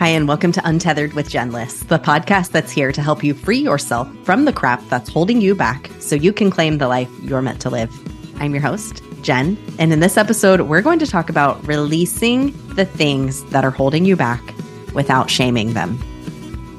Hi, and welcome to Untethered with Jen Liss, the podcast that's here to help you free yourself from the crap that's holding you back so you can claim the life you're meant to live. I'm your host, Jen, and in this episode, we're going to talk about releasing the things that are holding you back without shaming them.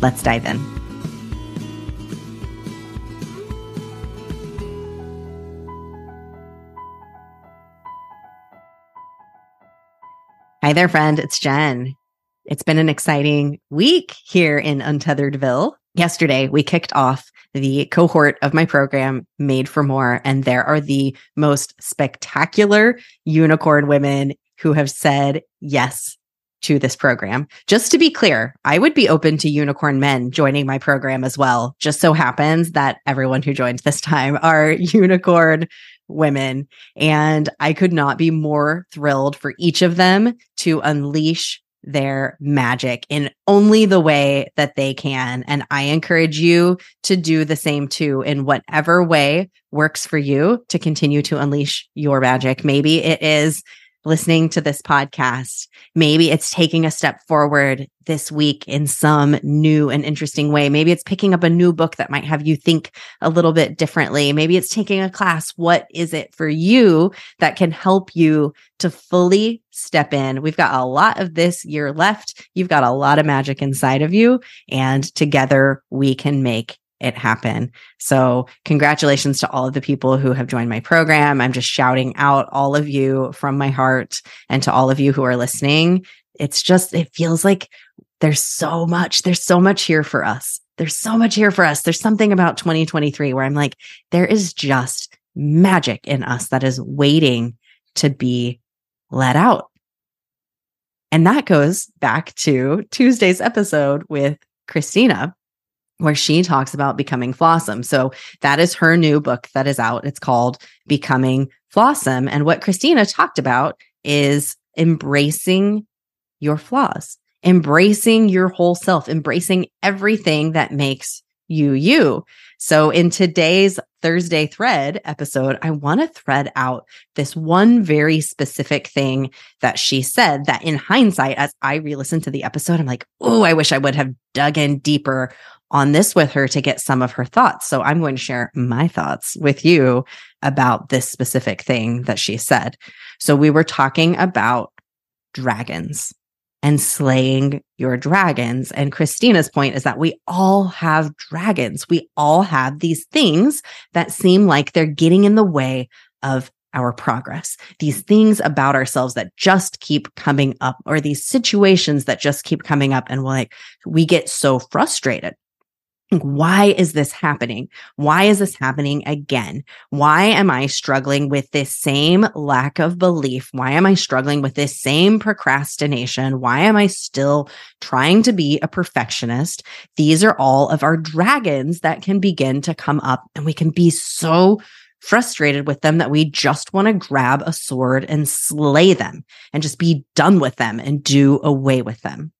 Let's dive in. Hi there, friend. It's Jen. It's been an exciting week here in Untetheredville. Yesterday, we kicked off the cohort of my program, Made for More, and there are the most spectacular unicorn women who have said yes to this program. Just to be clear, I would be open to unicorn men joining my program as well. Just so happens that everyone who joined this time are unicorn women. And I could not be more thrilled for each of them to unleash their magic in only the way that they can. And I encourage you to do the same too in whatever way works for you to continue to unleash your magic. Maybe it is listening to this podcast. Maybe it's taking a step forward this week in some new and interesting way. Maybe it's picking up a new book that might have you think a little bit differently. Maybe it's taking a class. What is it for you that can help you to fully step in? We've got a lot of this year left. You've got a lot of magic inside of you and together we can make it happen. So, congratulations to all of the people who have joined my program. I'm just shouting out all of you from my heart and to all of you who are listening. It's just, it feels like there's so much, there's so much here for us. There's so much here for us. There's something about 2023 where I'm like, there is just magic in us that is waiting to be let out. And that goes back to Tuesday's episode with Christina where she talks about becoming Flawsome. So that is her new book that is out. It's called Becoming Flawsome. And what Christina talked about is embracing your flaws, embracing your whole self, embracing everything that makes you you. So in today's Thursday thread episode, I want to thread out this one very specific thing that she said that in hindsight, as I re-listened to the episode, I'm like, oh, I wish I would have dug in deeper on this with her to get some of her thoughts. So I'm going to share my thoughts with you about this specific thing that she said. So we were talking about dragons and slaying your dragons. And Christina's point is that we all have dragons. We all have these things that seem like they're getting in the way of our progress, these things about ourselves that just keep coming up, or these situations that just keep coming up. And we're like, we get so frustrated why is this happening? Why is this happening again? Why am I struggling with this same lack of belief? Why am I struggling with this same procrastination? Why am I still trying to be a perfectionist? These are all of our dragons that can begin to come up and we can be so frustrated with them that we just want to grab a sword and slay them and just be done with them and do away with them.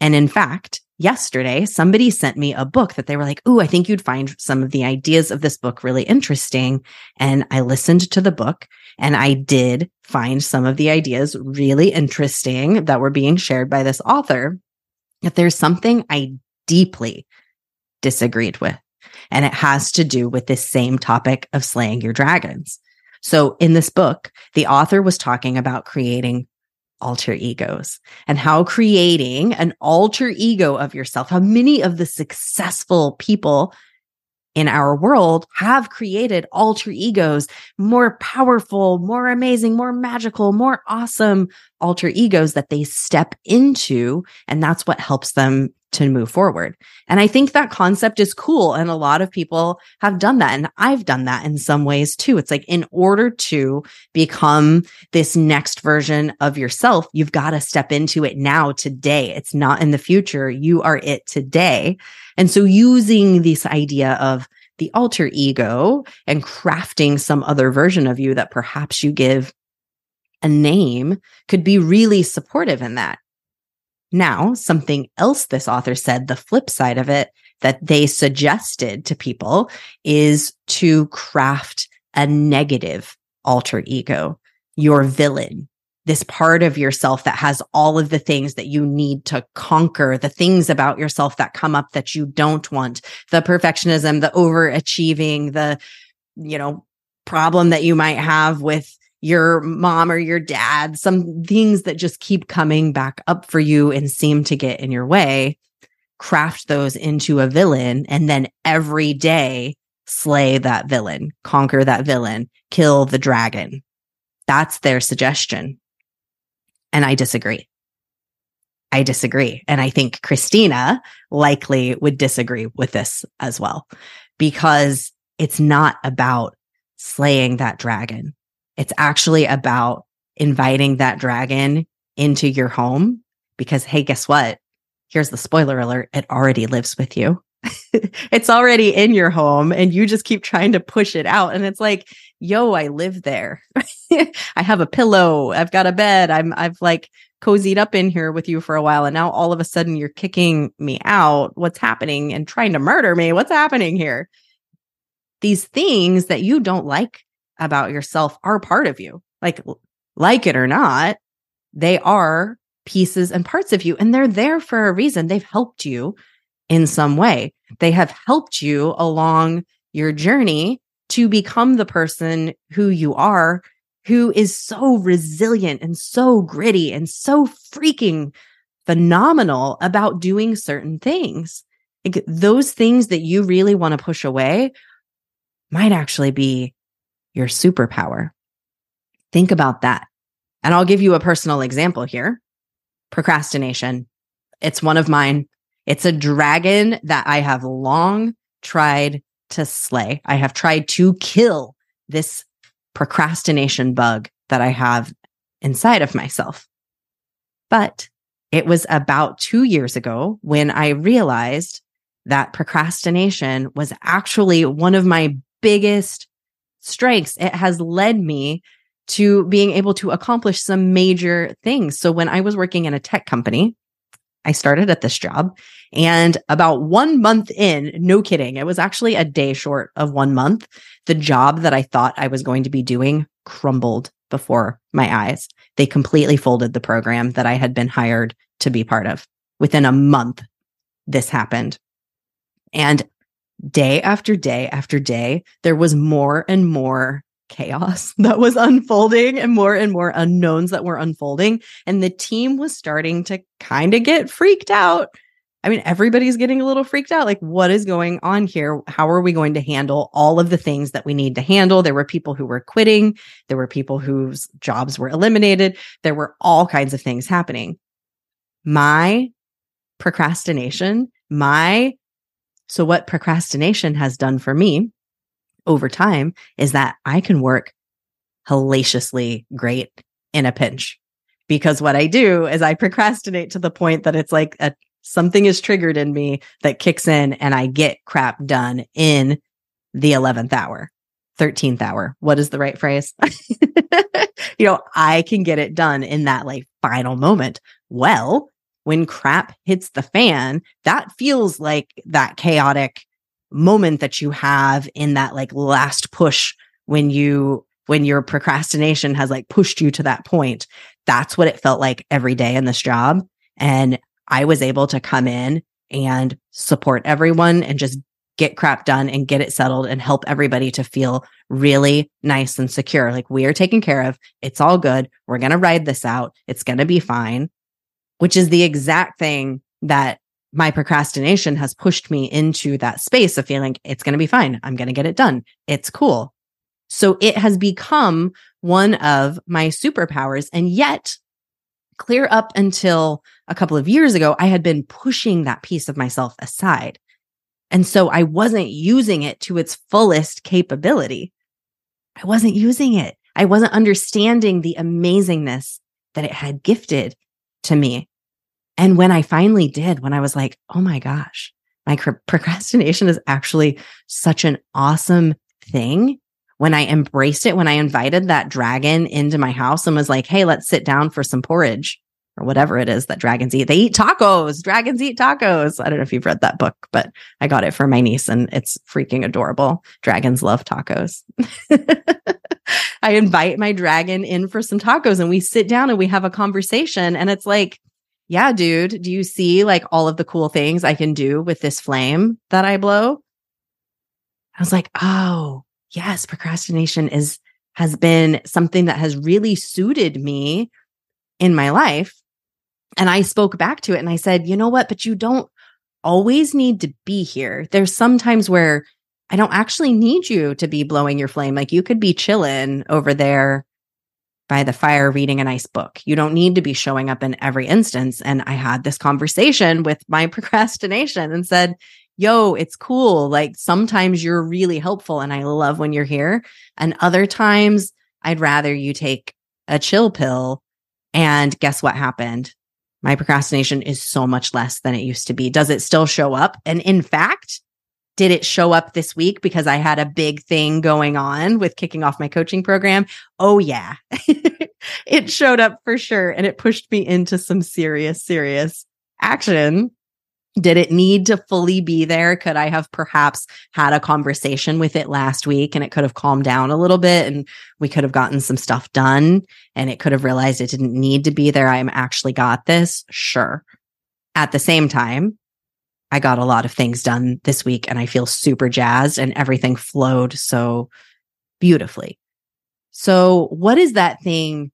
And in fact, yesterday, somebody sent me a book that they were like, Ooh, I think you'd find some of the ideas of this book really interesting. And I listened to the book and I did find some of the ideas really interesting that were being shared by this author. If there's something I deeply disagreed with, and it has to do with this same topic of slaying your dragons. So in this book, the author was talking about creating alter egos and how creating an alter ego of yourself, how many of the successful people in our world have created alter egos, more powerful, more amazing, more magical, more awesome alter egos that they step into. And that's what helps them to move forward. And I think that concept is cool. And a lot of people have done that. And I've done that in some ways too. It's like in order to become this next version of yourself, you've got to step into it now, today. It's not in the future. You are it today. And so using this idea of the alter ego and crafting some other version of you that perhaps you give a name could be really supportive in that. Now, something else this author said, the flip side of it that they suggested to people is to craft a negative alter ego, your villain, this part of yourself that has all of the things that you need to conquer, the things about yourself that come up that you don't want, the perfectionism, the overachieving, the, you know, problem that you might have with your mom or your dad, some things that just keep coming back up for you and seem to get in your way, craft those into a villain and then every day slay that villain, conquer that villain, kill the dragon. That's their suggestion. And I disagree. I disagree. And I think Christina likely would disagree with this as well, because it's not about slaying that dragon. It's actually about inviting that dragon into your home because, hey, guess what? Here's the spoiler alert. It already lives with you. it's already in your home and you just keep trying to push it out. And it's like, yo, I live there. I have a pillow. I've got a bed. I'm, I've like cozied up in here with you for a while. And now all of a sudden you're kicking me out. What's happening and trying to murder me? What's happening here? These things that you don't like about yourself are part of you. Like, like it or not, they are pieces and parts of you and they're there for a reason. They've helped you in some way. They have helped you along your journey to become the person who you are, who is so resilient and so gritty and so freaking phenomenal about doing certain things. Like those things that you really want to push away might actually be your superpower. Think about that. And I'll give you a personal example here procrastination. It's one of mine. It's a dragon that I have long tried to slay. I have tried to kill this procrastination bug that I have inside of myself. But it was about two years ago when I realized that procrastination was actually one of my biggest strengths. It has led me to being able to accomplish some major things. So when I was working in a tech company, I started at this job and about one month in, no kidding, it was actually a day short of one month. The job that I thought I was going to be doing crumbled before my eyes. They completely folded the program that I had been hired to be part of. Within a month, this happened. And day after day after day, there was more and more chaos that was unfolding and more and more unknowns that were unfolding. And the team was starting to kind of get freaked out. I mean, everybody's getting a little freaked out. Like, what is going on here? How are we going to handle all of the things that we need to handle? There were people who were quitting. There were people whose jobs were eliminated. There were all kinds of things happening. My procrastination, my, so what procrastination has done for me over time is that I can work hellaciously great in a pinch. Because what I do is I procrastinate to the point that it's like a something is triggered in me that kicks in and I get crap done in the 11th hour, 13th hour. What is the right phrase? you know, I can get it done in that like final moment. Well, when crap hits the fan, that feels like that chaotic moment that you have in that like last push when you when your procrastination has like pushed you to that point. That's what it felt like every day in this job. And i was able to come in and support everyone and just get crap done and get it settled and help everybody to feel really nice and secure. Like we are taken care of. It's all good. We're going to ride this out. It's going to be fine which is the exact thing that my procrastination has pushed me into that space of feeling it's going to be fine. I'm going to get it done. It's cool. So it has become one of my superpowers. And yet, clear up until a couple of years ago, I had been pushing that piece of myself aside. And so I wasn't using it to its fullest capability. I wasn't using it. I wasn't understanding the amazingness that it had gifted to me. And when I finally did, when I was like, oh my gosh, my procrastination is actually such an awesome thing. When I embraced it, when I invited that dragon into my house and was like, hey, let's sit down for some porridge or whatever it is that dragons eat. They eat tacos. Dragons eat tacos. I don't know if you've read that book, but I got it for my niece and it's freaking adorable. Dragons love tacos. I invite my dragon in for some tacos and we sit down and we have a conversation. And it's like, yeah, dude, do you see like all of the cool things I can do with this flame that I blow? I was like, oh, yes, procrastination is, has been something that has really suited me in my life. And I spoke back to it and I said, you know what? But you don't always need to be here. There's sometimes where I don't actually need you to be blowing your flame. Like you could be chilling over there by the fire reading a nice book. You don't need to be showing up in every instance. And I had this conversation with my procrastination and said, Yo, it's cool. Like sometimes you're really helpful and I love when you're here. And other times I'd rather you take a chill pill. And guess what happened? My procrastination is so much less than it used to be. Does it still show up? And in fact, did it show up this week because I had a big thing going on with kicking off my coaching program? Oh, yeah. it showed up for sure. And it pushed me into some serious, serious action. Did it need to fully be there? Could I have perhaps had a conversation with it last week and it could have calmed down a little bit and we could have gotten some stuff done and it could have realized it didn't need to be there? I'm actually got this. Sure. At the same time, I got a lot of things done this week and I feel super jazzed and everything flowed so beautifully. So, what is that thing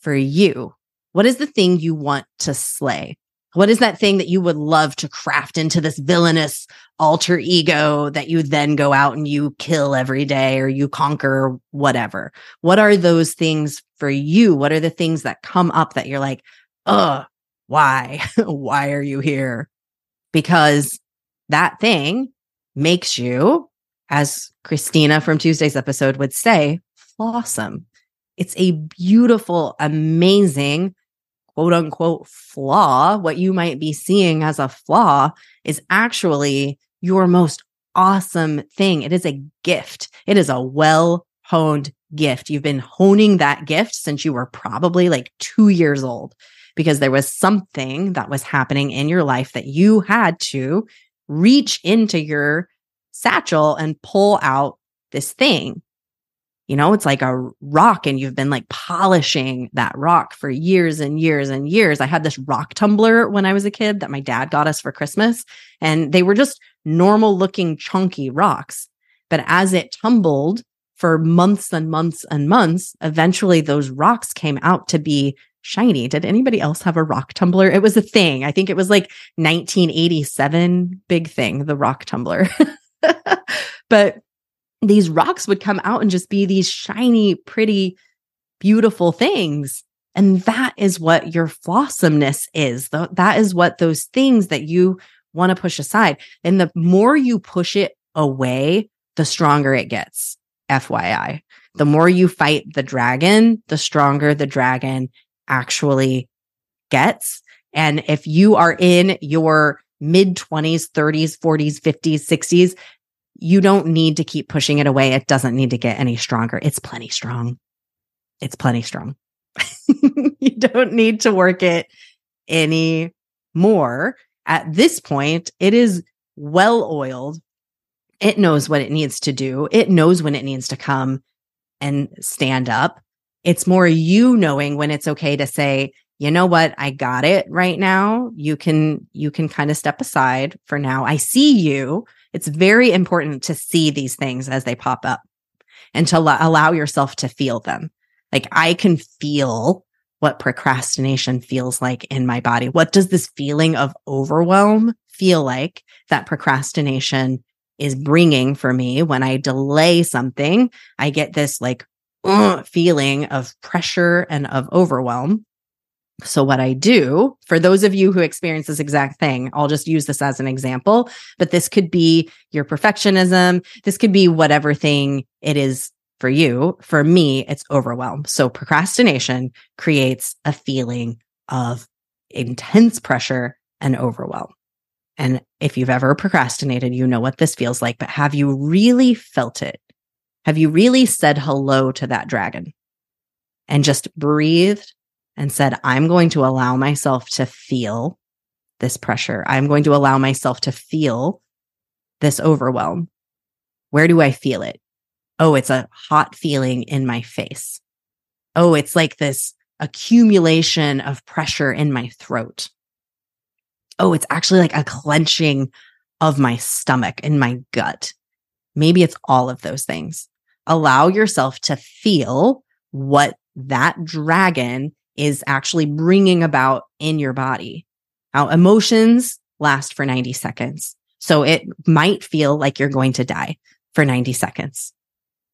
for you? What is the thing you want to slay? What is that thing that you would love to craft into this villainous alter ego that you then go out and you kill every day or you conquer whatever? What are those things for you? What are the things that come up that you're like, oh, why? why are you here? Because that thing makes you, as Christina from Tuesday's episode would say, flawsome. It's a beautiful, amazing, quote unquote flaw. What you might be seeing as a flaw is actually your most awesome thing. It is a gift. It is a well honed gift. You've been honing that gift since you were probably like two years old because there was something that was happening in your life that you had to reach into your satchel and pull out this thing. You know, it's like a rock and you've been like polishing that rock for years and years and years. I had this rock tumbler when I was a kid that my dad got us for Christmas, and they were just normal looking chunky rocks. But as it tumbled for months and months and months, eventually those rocks came out to be shiny. Did anybody else have a rock tumbler? It was a thing. I think it was like 1987 big thing, the rock tumbler. but these rocks would come out and just be these shiny, pretty, beautiful things. And that is what your flawsomeness is. That is what those things that you want to push aside. And the more you push it away, the stronger it gets. FYI. The more you fight the dragon, the stronger the dragon actually gets. And if you are in your mid 20s, 30s, 40s, 50s, 60s, you don't need to keep pushing it away. It doesn't need to get any stronger. It's plenty strong. It's plenty strong. you don't need to work it any more. At this point, it is well oiled. It knows what it needs to do. It knows when it needs to come and stand up. It's more you knowing when it's okay to say, you know what? I got it right now. You can, you can kind of step aside for now. I see you. It's very important to see these things as they pop up and to lo- allow yourself to feel them. Like I can feel what procrastination feels like in my body. What does this feeling of overwhelm feel like that procrastination is bringing for me when I delay something? I get this like uh, feeling of pressure and of overwhelm. So, what I do for those of you who experience this exact thing, I'll just use this as an example, but this could be your perfectionism. This could be whatever thing it is for you. For me, it's overwhelm. So, procrastination creates a feeling of intense pressure and overwhelm. And if you've ever procrastinated, you know what this feels like, but have you really felt it? Have you really said hello to that dragon and just breathed and said, I'm going to allow myself to feel this pressure. I'm going to allow myself to feel this overwhelm. Where do I feel it? Oh, it's a hot feeling in my face. Oh, it's like this accumulation of pressure in my throat. Oh, it's actually like a clenching of my stomach and my gut. Maybe it's all of those things. Allow yourself to feel what that dragon is actually bringing about in your body. Now, emotions last for 90 seconds. So it might feel like you're going to die for 90 seconds.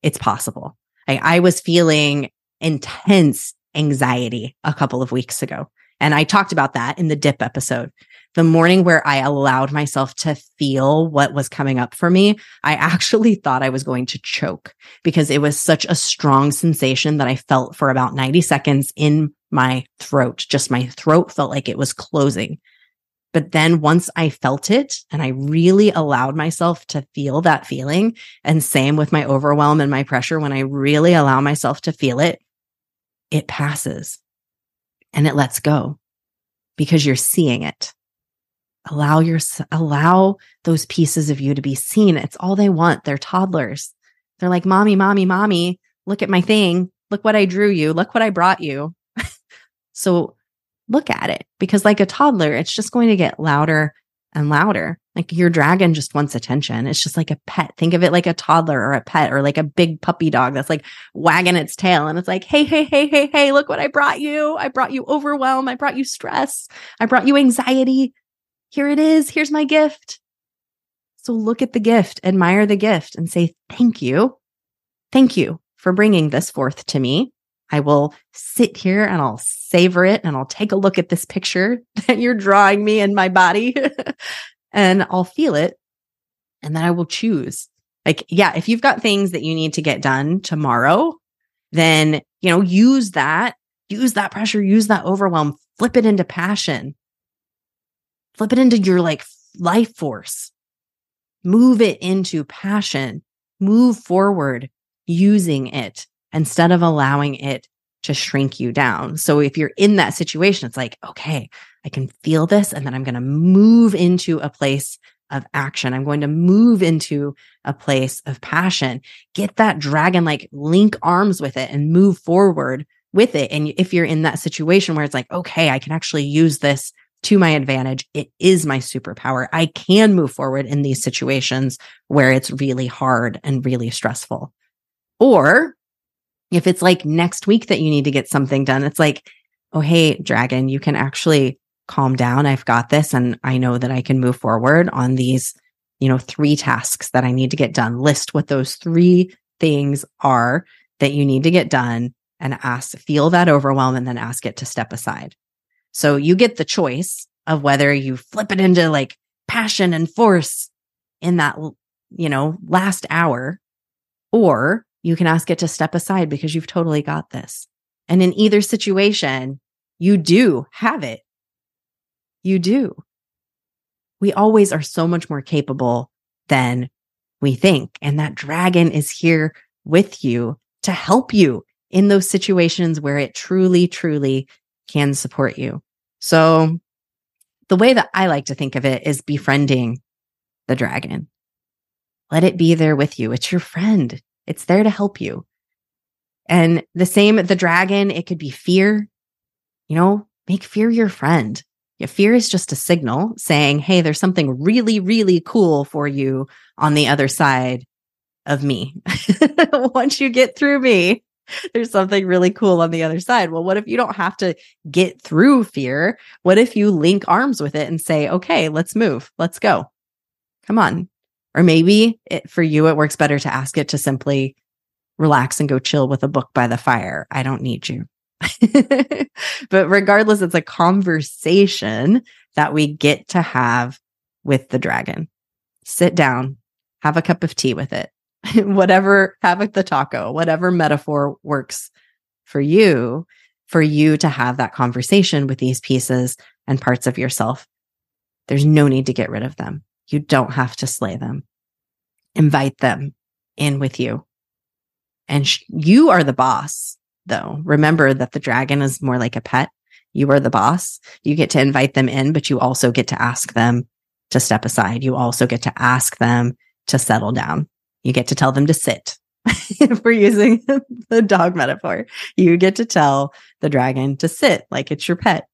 It's possible. I, I was feeling intense anxiety a couple of weeks ago. And I talked about that in the dip episode. The morning where I allowed myself to feel what was coming up for me, I actually thought I was going to choke because it was such a strong sensation that I felt for about 90 seconds in my throat. Just my throat felt like it was closing. But then once I felt it and I really allowed myself to feel that feeling, and same with my overwhelm and my pressure, when I really allow myself to feel it, it passes and it lets go because you're seeing it. Allow your, allow those pieces of you to be seen. It's all they want. They're toddlers. They're like, mommy, mommy, mommy, look at my thing. Look what I drew you. Look what I brought you. so look at it because like a toddler, it's just going to get louder and louder. Like your dragon just wants attention. It's just like a pet. Think of it like a toddler or a pet or like a big puppy dog that's like wagging its tail. And it's like, hey, hey, hey, hey, hey, look what I brought you. I brought you overwhelm. I brought you stress. I brought you anxiety. Here it is. Here's my gift. So look at the gift, admire the gift, and say, thank you. Thank you for bringing this forth to me. I will sit here and I'll savor it and I'll take a look at this picture that you're drawing me in my body and I'll feel it. And then I will choose. Like, yeah, if you've got things that you need to get done tomorrow, then, you know, use that, use that pressure, use that overwhelm, flip it into passion, flip it into your like life force, move it into passion, move forward using it instead of allowing it to shrink you down. So if you're in that situation, it's like, okay, I can feel this and then I'm going to move into a place of action. I'm going to move into a place of passion. Get that dragon like link arms with it and move forward with it. And if you're in that situation where it's like, okay, I can actually use this to my advantage. It is my superpower. I can move forward in these situations where it's really hard and really stressful. Or if it's like next week that you need to get something done, it's like, oh, hey, dragon, you can actually calm down. I've got this. And I know that I can move forward on these, you know, three tasks that I need to get done. List what those three things are that you need to get done and ask, feel that overwhelm and then ask it to step aside. So you get the choice of whether you flip it into like passion and force in that, you know, last hour or you can ask it to step aside because you've totally got this. And in either situation, you do have it. You do. We always are so much more capable than we think. And that dragon is here with you to help you in those situations where it truly, truly can support you. So the way that I like to think of it is befriending the dragon. Let it be there with you. It's your friend. It's there to help you. And the same, the dragon, it could be fear. You know, make fear your friend. Yeah, fear is just a signal saying, Hey, there's something really, really cool for you on the other side of me. Once you get through me, there's something really cool on the other side. Well, what if you don't have to get through fear? What if you link arms with it and say, okay, let's move. Let's go. Come on. Or maybe it, for you, it works better to ask it to simply relax and go chill with a book by the fire. I don't need you. but regardless, it's a conversation that we get to have with the dragon. Sit down, have a cup of tea with it, whatever, have the taco, whatever metaphor works for you, for you to have that conversation with these pieces and parts of yourself. There's no need to get rid of them. You don't have to slay them. Invite them in with you. And sh- you are the boss, though. Remember that the dragon is more like a pet. You are the boss. You get to invite them in, but you also get to ask them to step aside. You also get to ask them to settle down. You get to tell them to sit if we're using the dog metaphor, you get to tell the dragon to sit like it's your pet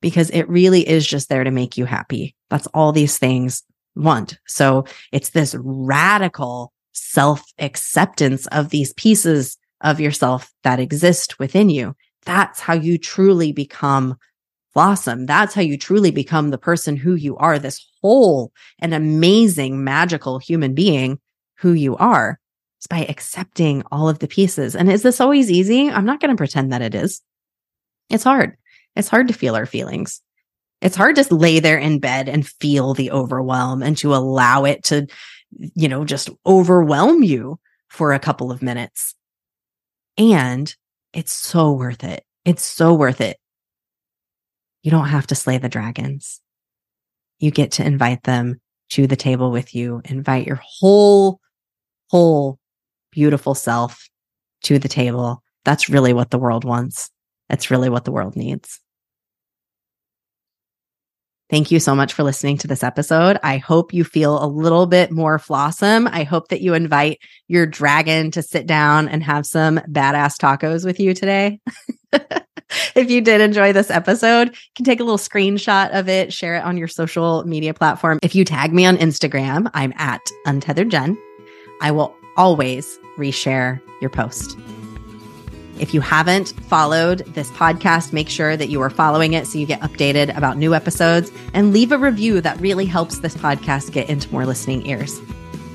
because it really is just there to make you happy. That's all these things want. So it's this radical self acceptance of these pieces of yourself that exist within you. That's how you truly become blossom. That's how you truly become the person who you are, this whole and amazing, magical human being who you are. is by accepting all of the pieces. And is this always easy? I'm not going to pretend that it is. It's hard. It's hard to feel our feelings. It's hard to lay there in bed and feel the overwhelm and to allow it to, you know, just overwhelm you for a couple of minutes. And it's so worth it. It's so worth it. You don't have to slay the dragons. You get to invite them to the table with you, invite your whole, whole beautiful self to the table. That's really what the world wants. That's really what the world needs. Thank you so much for listening to this episode. I hope you feel a little bit more flawsome. I hope that you invite your dragon to sit down and have some badass tacos with you today. if you did enjoy this episode, you can take a little screenshot of it, share it on your social media platform. If you tag me on Instagram, I'm at untethered jen. I will always reshare your post. If you haven't followed this podcast, make sure that you are following it so you get updated about new episodes and leave a review that really helps this podcast get into more listening ears.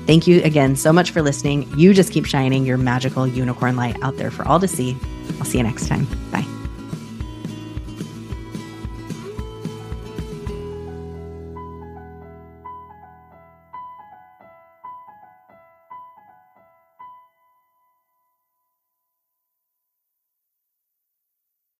Thank you again so much for listening. You just keep shining your magical unicorn light out there for all to see. I'll see you next time. Bye.